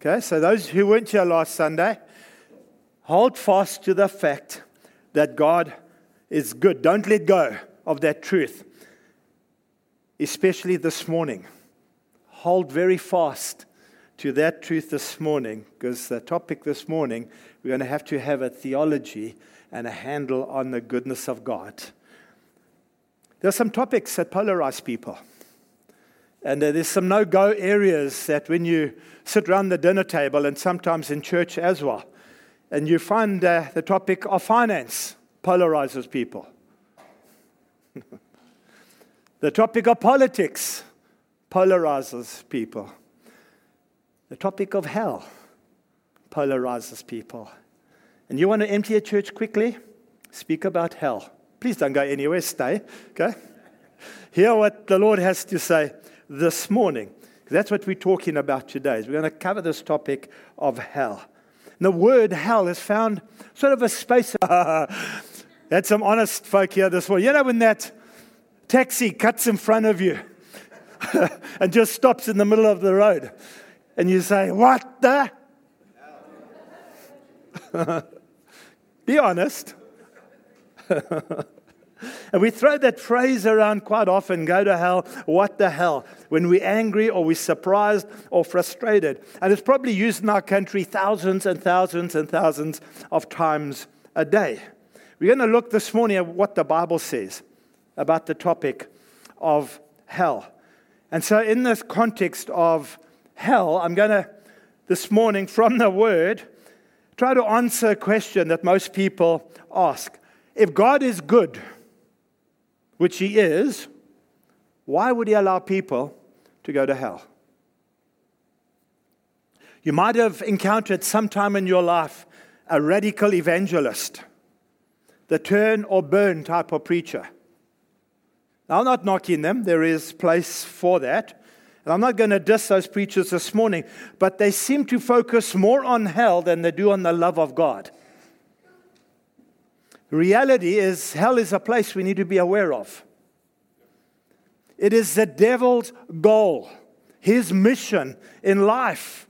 Okay, so those who weren't here last Sunday, hold fast to the fact that God is good. Don't let go of that truth, especially this morning. Hold very fast to that truth this morning because the topic this morning, we're going to have to have a theology and a handle on the goodness of God. There are some topics that polarize people. And uh, there's some no go areas that when you sit around the dinner table and sometimes in church as well, and you find uh, the topic of finance polarizes people. the topic of politics polarizes people. The topic of hell polarizes people. And you want to empty a church quickly? Speak about hell. Please don't go anywhere, stay, okay? Hear what the Lord has to say this morning. That's what we're talking about today. Is We're going to cover this topic of hell. And the word hell is found sort of a space. That's some honest folk here this morning. You know when that taxi cuts in front of you and just stops in the middle of the road, and you say, "What the?" Be honest. And we throw that phrase around quite often go to hell, what the hell, when we're angry or we're surprised or frustrated. And it's probably used in our country thousands and thousands and thousands of times a day. We're going to look this morning at what the Bible says about the topic of hell. And so, in this context of hell, I'm going to, this morning, from the word, try to answer a question that most people ask. If God is good, which he is, why would he allow people to go to hell? You might have encountered sometime in your life a radical evangelist, the turn or burn type of preacher. Now, I'm not knocking them, there is place for that. And I'm not going to diss those preachers this morning, but they seem to focus more on hell than they do on the love of God. Reality is, hell is a place we need to be aware of. It is the devil's goal, his mission in life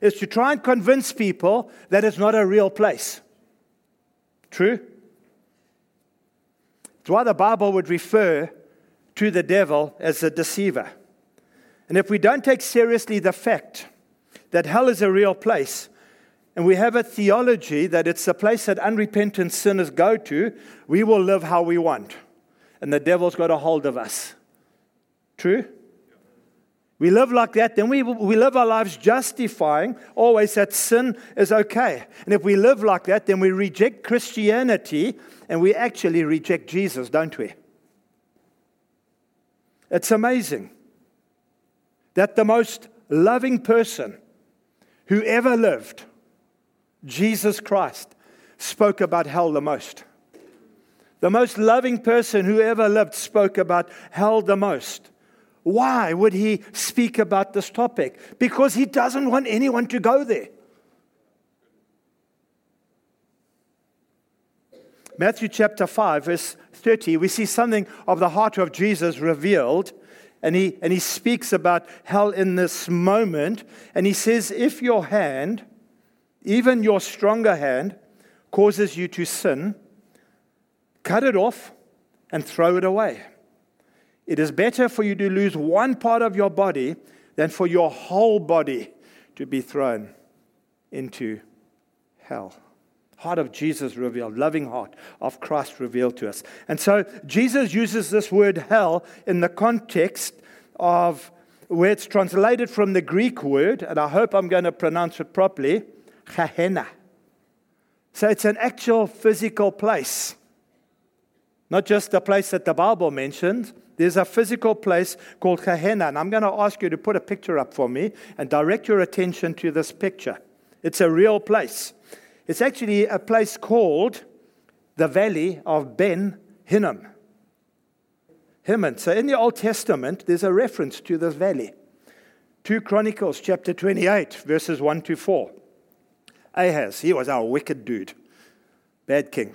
is to try and convince people that it's not a real place. True? It's why the Bible would refer to the devil as a deceiver. And if we don't take seriously the fact that hell is a real place, and we have a theology that it's a place that unrepentant sinners go to, we will live how we want. And the devil's got a hold of us. True? We live like that, then we, we live our lives justifying always that sin is okay. And if we live like that, then we reject Christianity and we actually reject Jesus, don't we? It's amazing that the most loving person who ever lived Jesus Christ spoke about hell the most. The most loving person who ever lived spoke about hell the most. Why would he speak about this topic? Because he doesn't want anyone to go there. Matthew chapter 5, verse 30, we see something of the heart of Jesus revealed. And he, and he speaks about hell in this moment. And he says, If your hand even your stronger hand, causes you to sin, cut it off and throw it away. It is better for you to lose one part of your body than for your whole body to be thrown into hell. Heart of Jesus revealed, loving heart of Christ revealed to us. And so Jesus uses this word hell in the context of where it's translated from the Greek word, and I hope I'm going to pronounce it properly Gehenna. So it's an actual physical place. Not just a place that the Bible mentions. There's a physical place called Gehenna. And I'm going to ask you to put a picture up for me and direct your attention to this picture. It's a real place. It's actually a place called the Valley of Ben Hinnom. Hinnom. So in the Old Testament, there's a reference to this valley. 2 Chronicles chapter 28, verses 1 to 4. Ahaz, he was a wicked dude, bad king.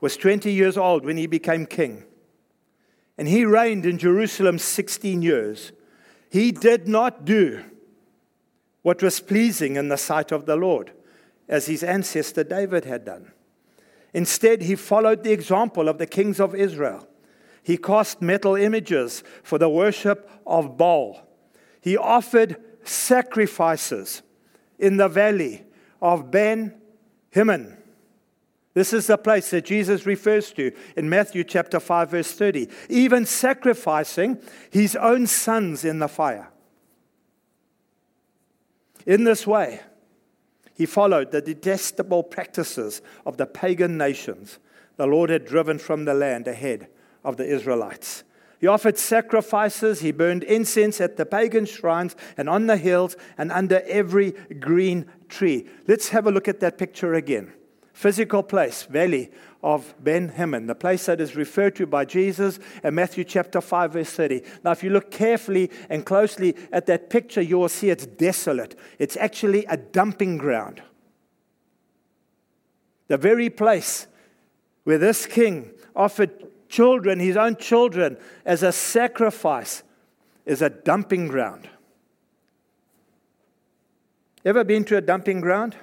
Was 20 years old when he became king. And he reigned in Jerusalem 16 years. He did not do what was pleasing in the sight of the Lord, as his ancestor David had done. Instead, he followed the example of the kings of Israel. He cast metal images for the worship of Baal. He offered sacrifices in the valley of Ben Hinnom. This is the place that Jesus refers to in Matthew chapter 5 verse 30, even sacrificing his own sons in the fire. In this way, he followed the detestable practices of the pagan nations the Lord had driven from the land ahead of the Israelites. He offered sacrifices. He burned incense at the pagan shrines and on the hills and under every green tree. Let's have a look at that picture again. Physical place, valley of Ben Hinnom, the place that is referred to by Jesus in Matthew chapter 5, verse 30. Now, if you look carefully and closely at that picture, you will see it's desolate. It's actually a dumping ground. The very place where this king offered children, his own children, as a sacrifice, is a dumping ground. Ever been to a dumping ground?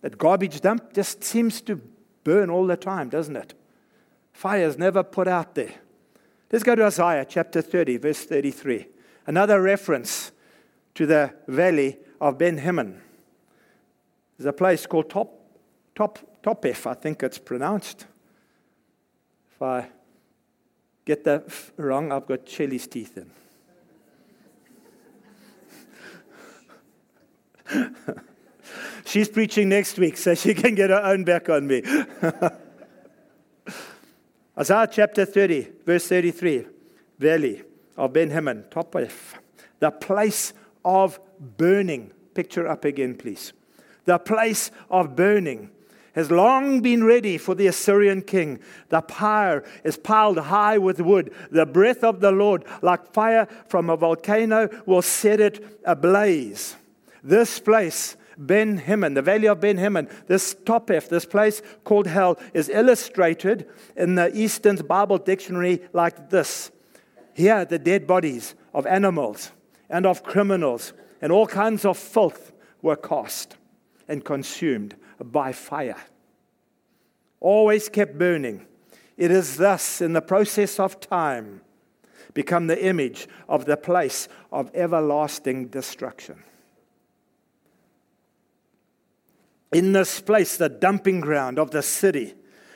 That garbage dump just seems to burn all the time, doesn't it? Fire's never put out there. Let's go to Isaiah chapter 30, verse 33. Another reference to the valley of Ben Hinnom. There's a place called Top, Top, Topeth, I think it's pronounced. If I get that wrong, I've got Shelly's teeth in. She's preaching next week, so she can get her own back on me. Isaiah chapter 30, verse 33, Valley of Ben Hinnom, Topeth, the place of burning. Picture up again, please. The place of burning has long been ready for the Assyrian king. The pyre is piled high with wood. The breath of the Lord, like fire from a volcano, will set it ablaze. This place, Ben Hinnom, the valley of Ben Hinnom, this Topeth, this place called hell, is illustrated in the Easton Bible Dictionary like this. Here, the dead bodies of animals and of criminals and all kinds of filth were cast and consumed by fire. Always kept burning. It is thus, in the process of time, become the image of the place of everlasting destruction. In this place, the dumping ground of the city,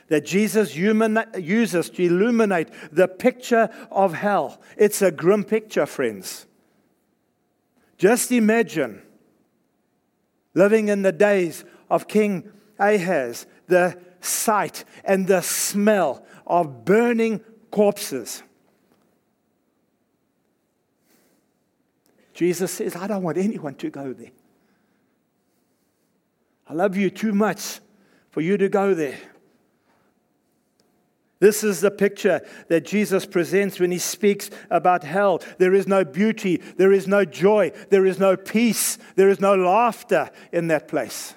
that Jesus uses to illuminate the picture of hell. It's a grim picture, friends. Just imagine living in the days of King Ahaz, the sight and the smell of burning corpses. Jesus says, I don't want anyone to go there. I love you too much for you to go there. This is the picture that Jesus presents when he speaks about hell. There is no beauty, there is no joy, there is no peace, there is no laughter in that place.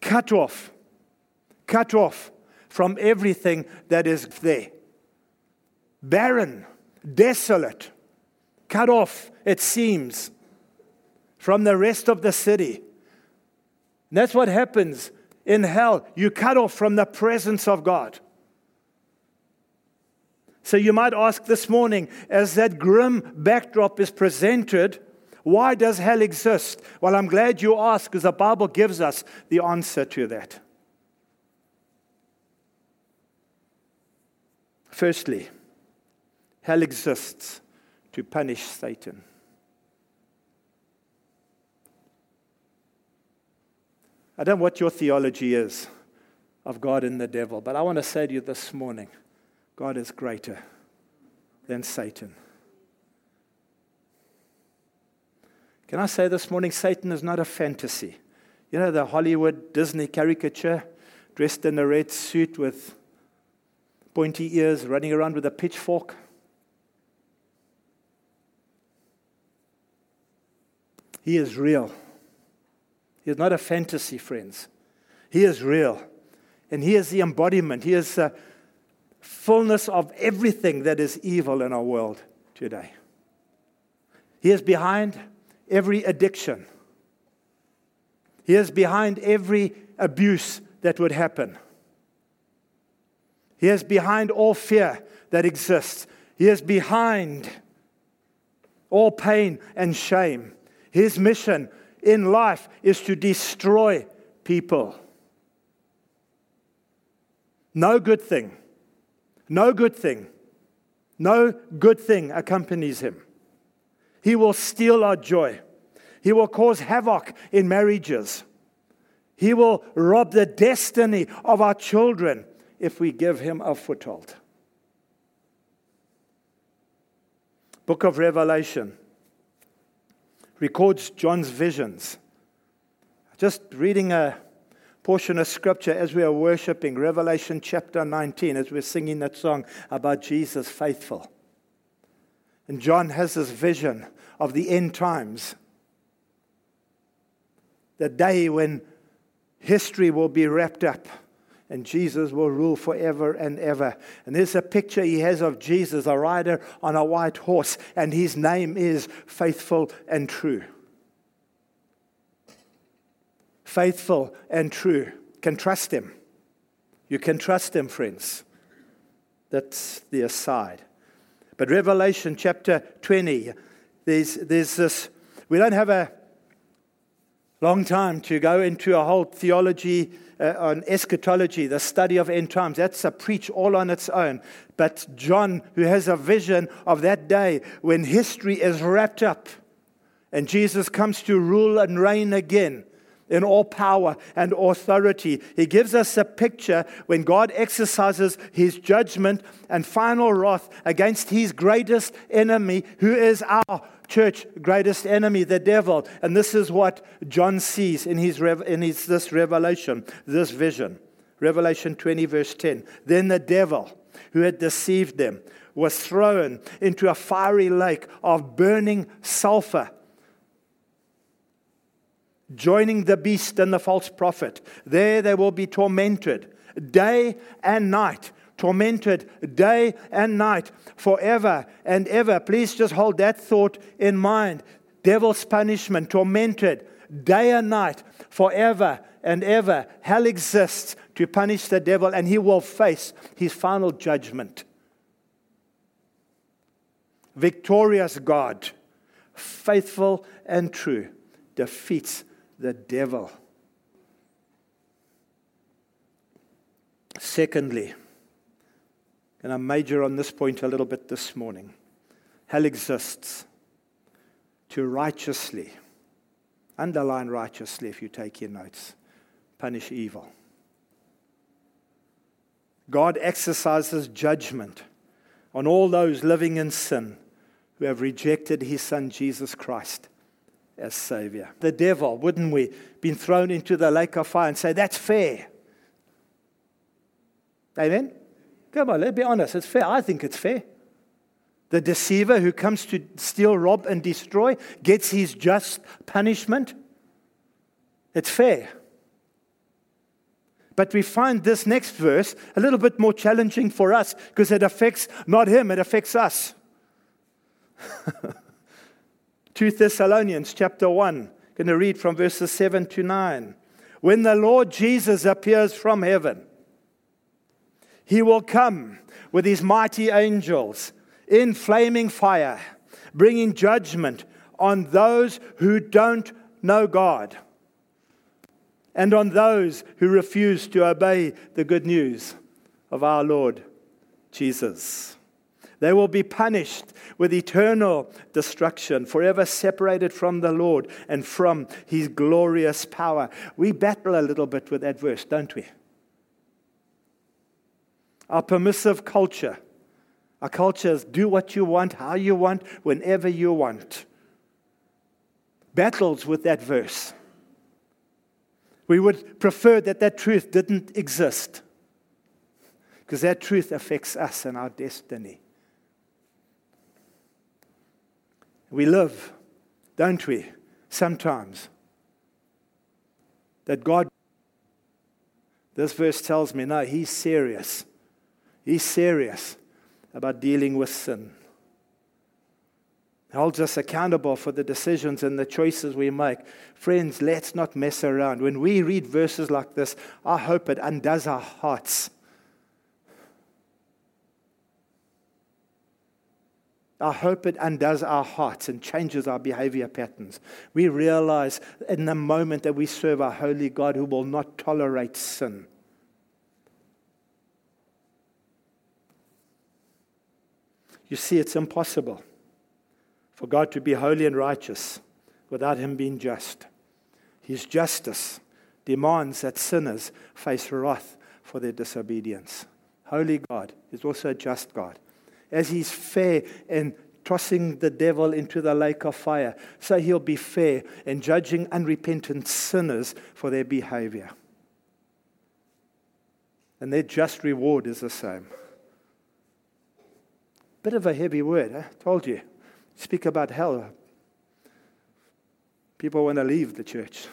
Cut off, cut off from everything that is there. Barren, desolate, cut off, it seems, from the rest of the city. And that's what happens in hell, you cut off from the presence of God. So you might ask this morning, as that grim backdrop is presented, why does hell exist? Well, I'm glad you asked because the Bible gives us the answer to that. Firstly, hell exists to punish Satan. I don't know what your theology is of God and the devil, but I want to say to you this morning God is greater than Satan. Can I say this morning, Satan is not a fantasy? You know, the Hollywood Disney caricature, dressed in a red suit with pointy ears, running around with a pitchfork? He is real. He is not a fantasy, friends. He is real. And He is the embodiment, He is the fullness of everything that is evil in our world today. He is behind every addiction. He is behind every abuse that would happen. He is behind all fear that exists. He is behind all pain and shame. His mission in life is to destroy people. No good thing, no good thing, no good thing accompanies him. He will steal our joy. He will cause havoc in marriages. He will rob the destiny of our children if we give him a foothold. Book of Revelation records John's visions. Just reading a portion of scripture as we are worshiping, Revelation chapter 19, as we're singing that song about Jesus faithful. And John has this vision of the end times, the day when history will be wrapped up and Jesus will rule forever and ever. And there's a picture he has of Jesus, a rider on a white horse, and his name is Faithful and True. Faithful and true. Can trust him. You can trust him, friends. That's the aside. But Revelation chapter 20, there's, there's this, we don't have a long time to go into a whole theology uh, on eschatology, the study of end times. That's a preach all on its own. But John, who has a vision of that day when history is wrapped up and Jesus comes to rule and reign again in all power and authority. He gives us a picture when God exercises his judgment and final wrath against his greatest enemy, who is our church greatest enemy, the devil. And this is what John sees in, his, in his, this revelation, this vision. Revelation 20, verse 10. Then the devil who had deceived them was thrown into a fiery lake of burning sulfur, joining the beast and the false prophet. There they will be tormented day and night tormented day and night forever and ever. Please just hold that thought in mind. Devil's punishment, tormented day and night forever and ever. Hell exists to punish the devil, and he will face his final judgment. Victorious God, faithful and true, defeats the devil. Secondly, and I major on this point a little bit this morning. Hell exists to righteously, underline righteously if you take your notes, punish evil. God exercises judgment on all those living in sin who have rejected his son Jesus Christ as Savior. The devil, wouldn't we, been thrown into the lake of fire and say, That's fair. Amen? Come on, let's be honest. It's fair. I think it's fair. The deceiver who comes to steal, rob, and destroy gets his just punishment. It's fair. But we find this next verse a little bit more challenging for us because it affects not him, it affects us. 2 Thessalonians chapter 1, I'm going to read from verses 7 to 9. When the Lord Jesus appears from heaven, he will come with his mighty angels in flaming fire, bringing judgment on those who don't know God and on those who refuse to obey the good news of our Lord Jesus. They will be punished with eternal destruction, forever separated from the Lord and from his glorious power. We battle a little bit with that verse, don't we? Our permissive culture. Our culture is do what you want, how you want, whenever you want. Battles with that verse. We would prefer that that truth didn't exist because that truth affects us and our destiny. We live, don't we, sometimes, that God, this verse tells me, no, He's serious. He's serious about dealing with sin. holds us accountable for the decisions and the choices we make. Friends, let's not mess around. When we read verses like this, I hope it undoes our hearts. I hope it undoes our hearts and changes our behavior patterns. We realize in the moment that we serve a holy God who will not tolerate sin. You see, it's impossible for God to be holy and righteous without Him being just. His justice demands that sinners face wrath for their disobedience. Holy God is also a just God. As He's fair in tossing the devil into the lake of fire, so He'll be fair in judging unrepentant sinners for their behavior. And their just reward is the same. Bit of a heavy word, I told you speak about hell, people want to leave the church.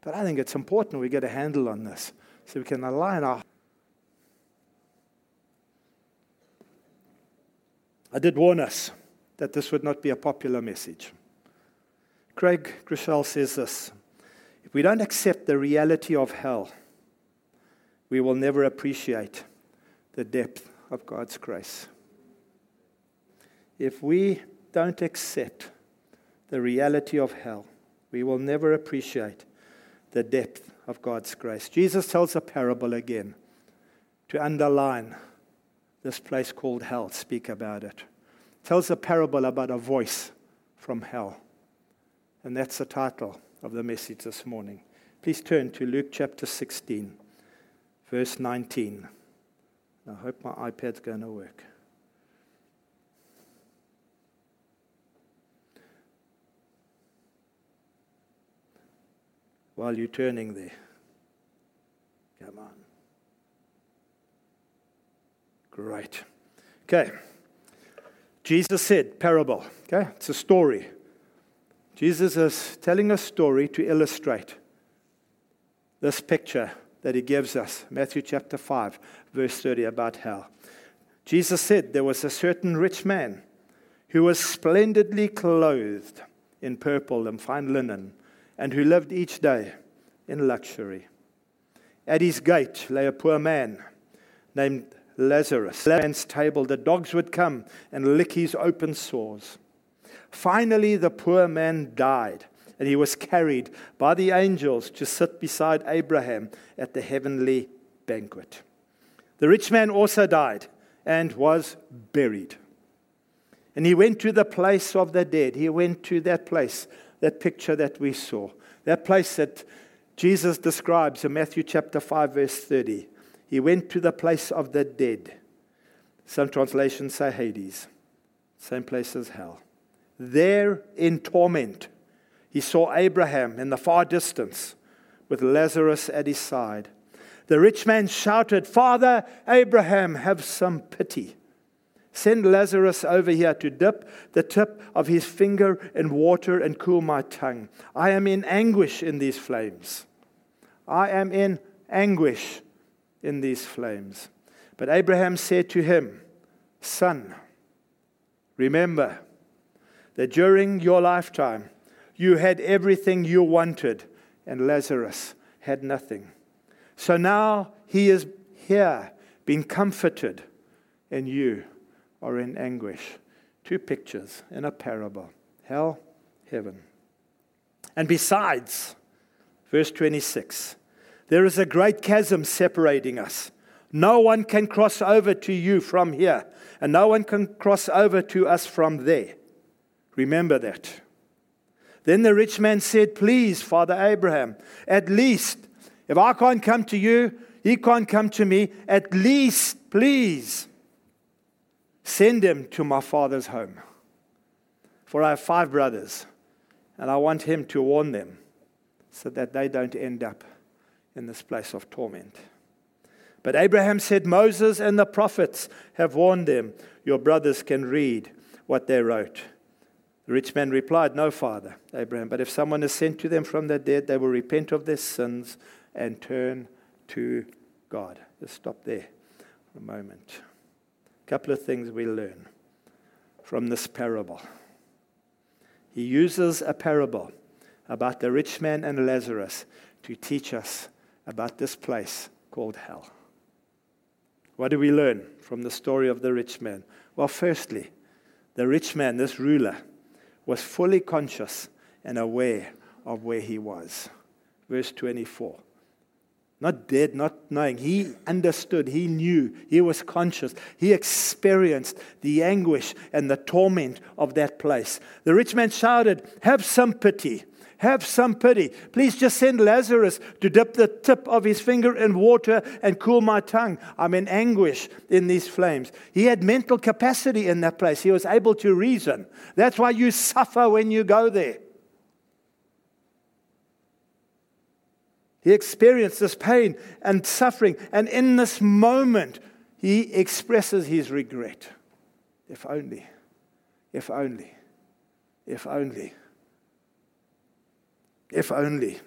But I think it's important we get a handle on this so we can align our. I did warn us that this would not be a popular message. Craig Groeschel says this If we don't accept the reality of hell, we will never appreciate the depth of God's grace if we don't accept the reality of hell, we will never appreciate the depth of God's grace. Jesus tells a parable again to underline this place called hell, speak about it. Tells a parable about a voice from hell. And that's the title of the message this morning. Please turn to Luke chapter 16, verse 19. I hope my iPad's going to work. while you're turning there. Come on. Great. Okay. Jesus said, parable. Okay? It's a story. Jesus is telling a story to illustrate this picture that he gives us. Matthew chapter 5, verse 30, about hell. Jesus said there was a certain rich man who was splendidly clothed in purple and fine linen and who lived each day in luxury. At his gate lay a poor man named Lazarus. Man's table, the dogs would come and lick his open sores. Finally, the poor man died, and he was carried by the angels to sit beside Abraham at the heavenly banquet. The rich man also died and was buried. And he went to the place of the dead. He went to that place that picture that we saw, that place that Jesus describes in Matthew chapter 5, verse 30. He went to the place of the dead. Some translations say Hades, same place as hell. There in torment, he saw Abraham in the far distance with Lazarus at his side. The rich man shouted, Father Abraham, have some pity Send Lazarus over here to dip the tip of his finger in water and cool my tongue. I am in anguish in these flames. I am in anguish in these flames. But Abraham said to him, Son, remember that during your lifetime you had everything you wanted, and Lazarus had nothing. So now he is here, being comforted, and you are in anguish. Two pictures in a parable hell, heaven. And besides, verse 26, there is a great chasm separating us. No one can cross over to you from here, and no one can cross over to us from there. Remember that. Then the rich man said, Please, Father Abraham, at least, if I can't come to you, he can't come to me, at least, please, Send him to my father's home. For I have five brothers, and I want him to warn them so that they don't end up in this place of torment. But Abraham said, Moses and the prophets have warned them. Your brothers can read what they wrote. The rich man replied, No, father, Abraham, but if someone is sent to them from the dead, they will repent of their sins and turn to God. Just stop there for a moment A couple of things we learn. from this parable. He uses a parable about the rich man and Lazarus to teach us about this place called hell. What do we learn from the story of the rich man? Well, firstly, the rich man, this ruler, was fully conscious and aware of where he was. Verse 24. Not dead, not knowing. He understood. He knew. He was conscious. He experienced the anguish and the torment of that place. The rich man shouted, Have some pity. Have some pity. Please just send Lazarus to dip the tip of his finger in water and cool my tongue. I'm in anguish in these flames. He had mental capacity in that place. He was able to reason. That's why you suffer when you go there. He experienced this pain and suffering, and in this moment, he expresses his regret. If only, if only, if only. If only.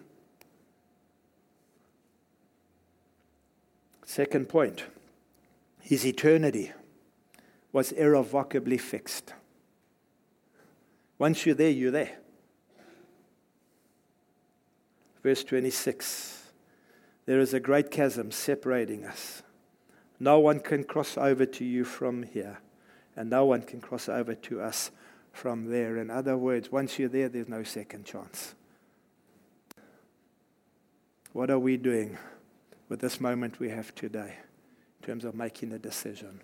Second point his eternity was irrevocably fixed. Once you're there, you're there. Verse 26 There is a great chasm separating us. No one can cross over to you from here, and no one can cross over to us from there. In other words, once you're there, there's no second chance. What are we doing with this moment we have today in terms of making a decision?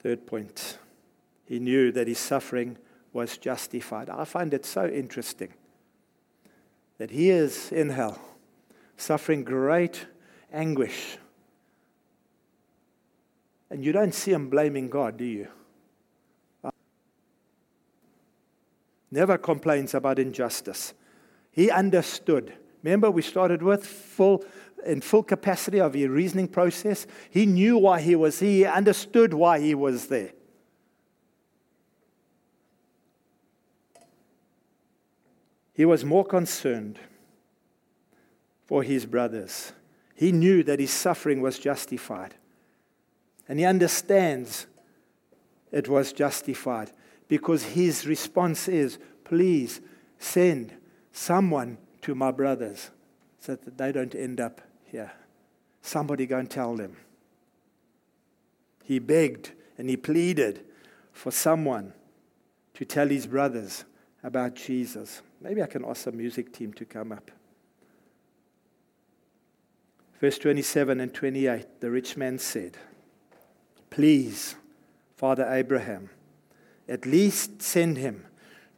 Third point, he knew that his suffering was justified. I find it so interesting that he is in hell, suffering great anguish. And you don't see him blaming God, do you? Uh, never complains about injustice. He understood. Remember, we started with full in full capacity of his reasoning process. He knew why he was here. He understood why he was there. He was more concerned for his brothers. He knew that his suffering was justified. And he understands it was justified because his response is, please send someone to my brothers so that they don't end up here. Somebody go and tell them. He begged and he pleaded for someone to tell his brothers about Jesus. Maybe I can ask the music team to come up. Verse 27 and 28 the rich man said, Please, Father Abraham, at least send him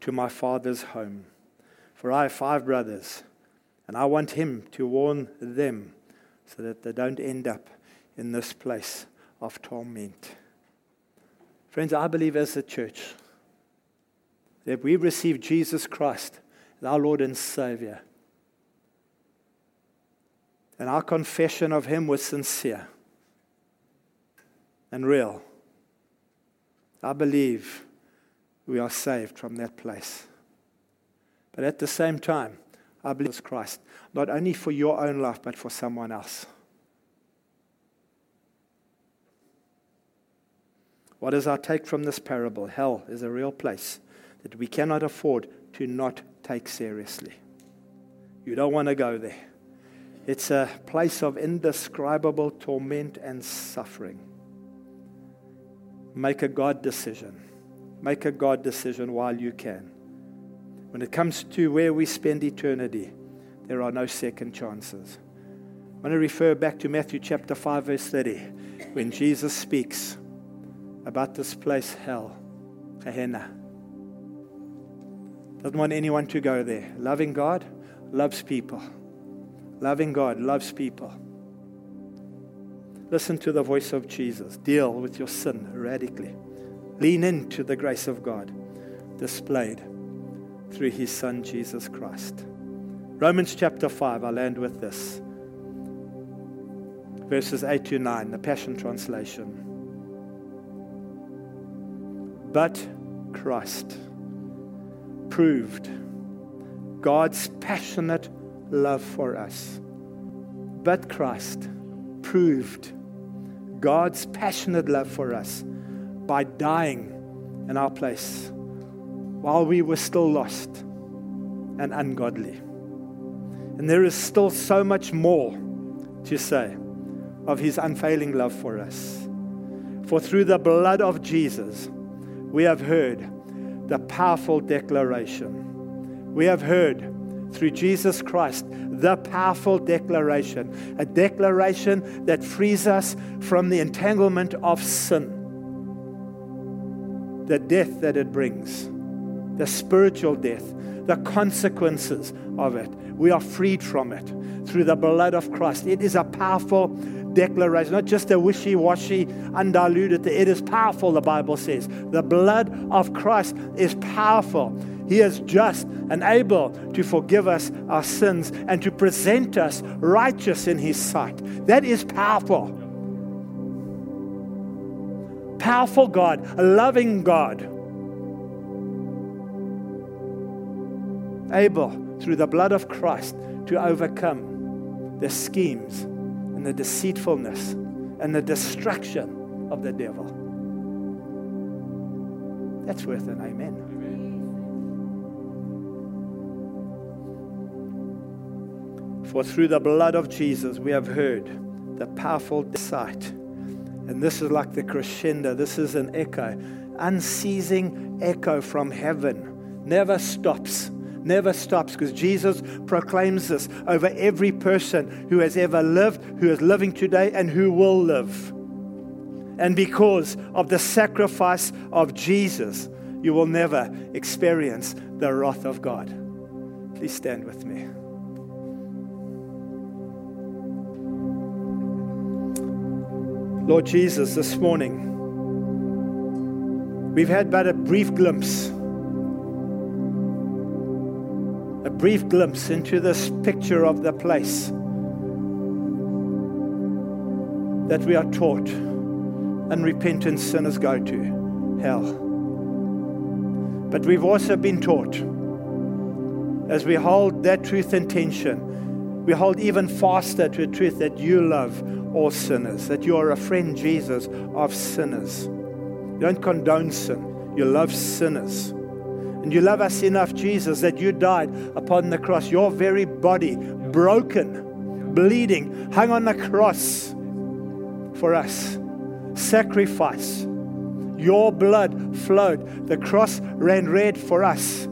to my father's home. For I have five brothers, and I want him to warn them so that they don't end up in this place of torment. Friends, I believe as a church that we receive Jesus Christ our Lord and Savior. And our confession of Him was sincere and real. I believe we are saved from that place. But at the same time, I believe it's Christ, not only for your own life, but for someone else. What does our take from this parable? Hell is a real place that we cannot afford to not take seriously. You don't want to go there. It's a place of indescribable torment and suffering. Make a God decision. Make a God decision while you can. When it comes to where we spend eternity, there are no second chances. I want to refer back to Matthew chapter 5, verse 30, when Jesus speaks about this place, hell, Gehenna. Doesn't want anyone to go there. Loving God loves people. Loving God loves people. Listen to the voice of Jesus. Deal with your sin radically. Lean into the grace of God displayed through his Son, Jesus Christ. Romans chapter 5, I'll end with this. Verses 8 to 9, the Passion Translation. But Christ proved God's passionate love for us. But Christ proved God's passionate love for us by dying in our place while we were still lost and ungodly. And there is still so much more to say of his unfailing love for us. For through the blood of Jesus, we have heard the powerful declaration. We have heard through Jesus Christ the powerful declaration, a declaration that frees us from the entanglement of sin, the death that it brings, the spiritual death, the consequences of it. We are freed from it through the blood of Christ. It is a powerful declaration, not just a wishy washy, undiluted. It is powerful, the Bible says. The blood of Christ is powerful. He is just and able to forgive us our sins and to present us righteous in His sight. That is powerful. Powerful God, a loving God, able through the blood of Christ to overcome the schemes and the deceitfulness and the destruction of the devil. That's worth an amen. For through the blood of Jesus, we have heard the powerful sight. And this is like the crescendo, this is an echo, unceasing echo from heaven. Never stops, never stops, because Jesus proclaims this over every person who has ever lived, who is living today, and who will live. And because of the sacrifice of Jesus, you will never experience the wrath of God. Please stand with me. Lord Jesus, this morning, we've had but a brief glimpse, a brief glimpse into this picture of the place that we are taught unrepentant sinners go to hell. But we've also been taught, as we hold that truth in tension, we hold even faster to a truth that you love all sinners, that you are a friend, Jesus, of sinners. You don't condone sin, you love sinners. And you love us enough, Jesus, that you died upon the cross, your very body broken, bleeding, hung on the cross for us. Sacrifice. Your blood flowed. The cross ran red for us.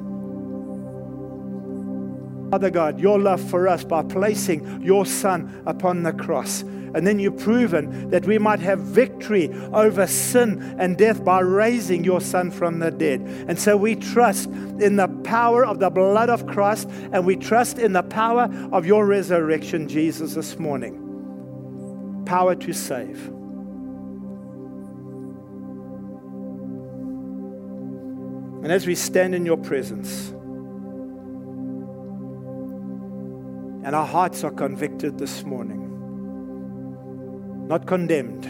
Father God, your love for us by placing your Son upon the cross. And then you've proven that we might have victory over sin and death by raising your Son from the dead. And so we trust in the power of the blood of Christ and we trust in the power of your resurrection, Jesus, this morning. Power to save. And as we stand in your presence, and our hearts are convicted this morning, not condemned,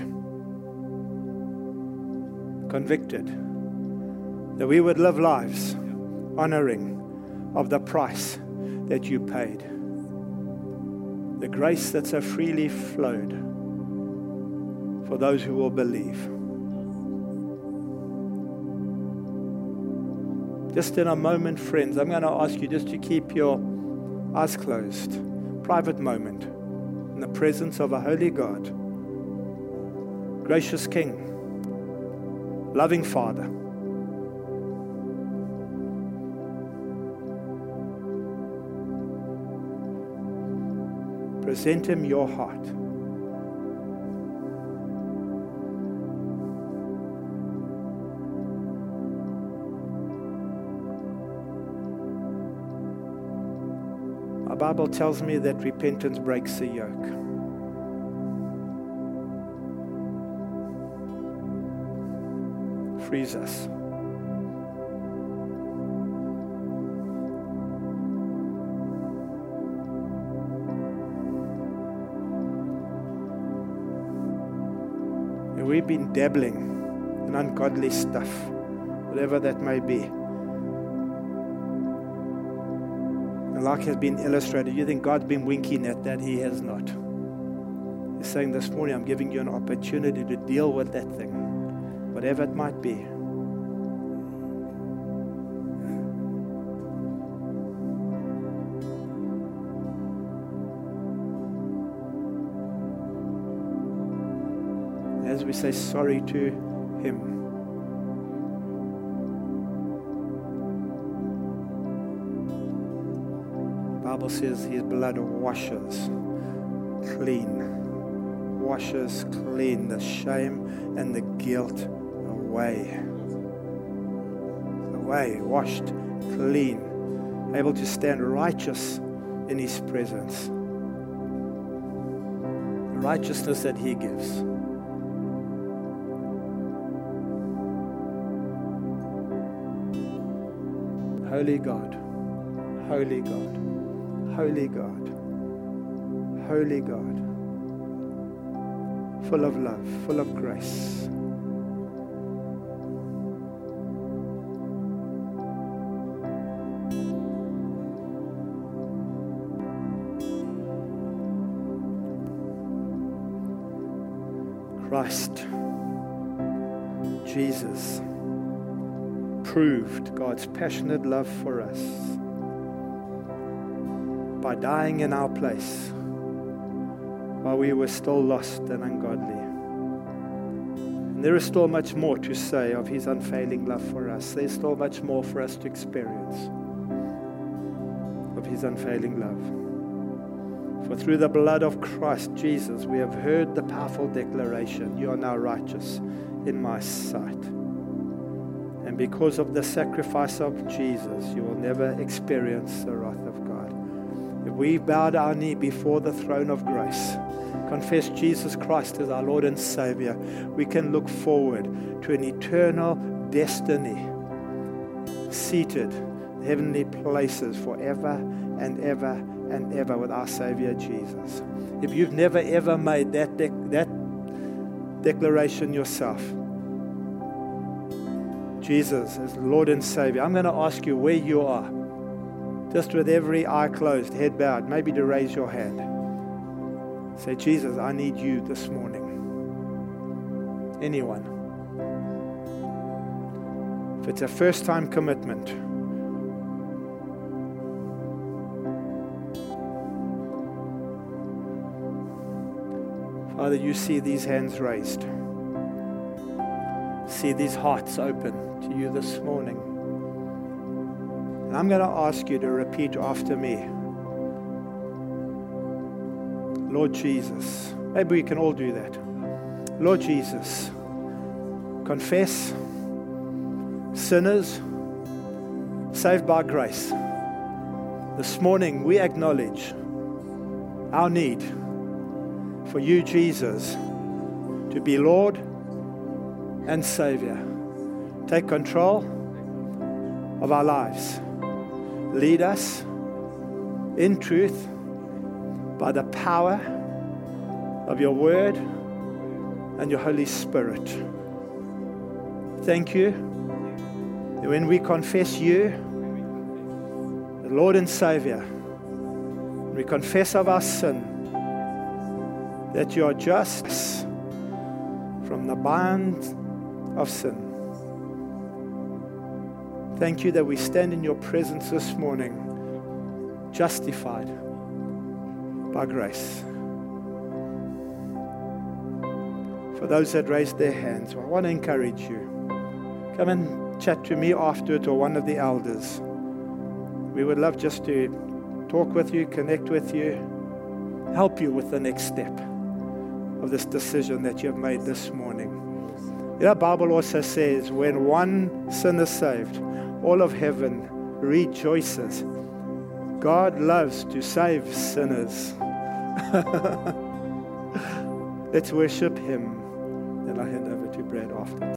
convicted, that we would live lives honoring of the price that you paid, the grace that so freely flowed for those who will believe. Just in a moment, friends, I'm going to ask you just to keep your eyes closed. Private moment in the presence of a holy God gracious King, loving Father. Present Him your heart. My Bible tells me that repentance breaks the yoke. Frees us. And we've been dabbling in ungodly stuff, whatever that may be. Like has been illustrated, you think God's been winking at that? He has not. He's saying this morning, I'm giving you an opportunity to deal with that thing, whatever it might be. As we say sorry to Him. Bible says his blood washes clean, washes clean the shame and the guilt away. Away, washed clean, able to stand righteous in his presence. The righteousness that he gives. Holy God, Holy God. Holy God, Holy God, full of love, full of grace. Christ, Jesus, proved God's passionate love for us by dying in our place while we were still lost and ungodly. And there is still much more to say of his unfailing love for us. There's still much more for us to experience of his unfailing love. For through the blood of Christ Jesus, we have heard the powerful declaration You are now righteous in my sight. And because of the sacrifice of Jesus, you will never experience the wrath of God If we've bowed our knee before the throne of grace, confess Jesus Christ as our Lord and Savior, we can look forward to an eternal destiny seated in heavenly places forever and ever and ever with our Savior Jesus. If you've never ever made that, de- that declaration yourself, Jesus as Lord and Savior, I'm going to ask you where you are just with every eye closed, head bowed, maybe to raise your hand. Say, Jesus, I need you this morning. Anyone. If it's a first time commitment, Father, you see these hands raised. See these hearts open to you this morning. And I'm going to ask you to repeat after me. Lord Jesus. Maybe we can all do that. Lord Jesus, confess sinners saved by grace. This morning we acknowledge our need for you, Jesus, to be Lord and Savior. Take control of our lives. Lead us in truth by the power of your word and your Holy Spirit. Thank you when we confess you, the Lord and Savior, we confess of our sin, that you are just from the bond of sin. Thank you that we stand in your presence this morning, justified by grace. For those that raised their hands, I want to encourage you. Come and chat to me afterwards or one of the elders. We would love just to talk with you, connect with you, help you with the next step of this decision that you have made this morning. The Bible also says when one sinner is saved, all of heaven rejoices. God loves to save sinners. Let's worship Him. Then I hand over to Brad after.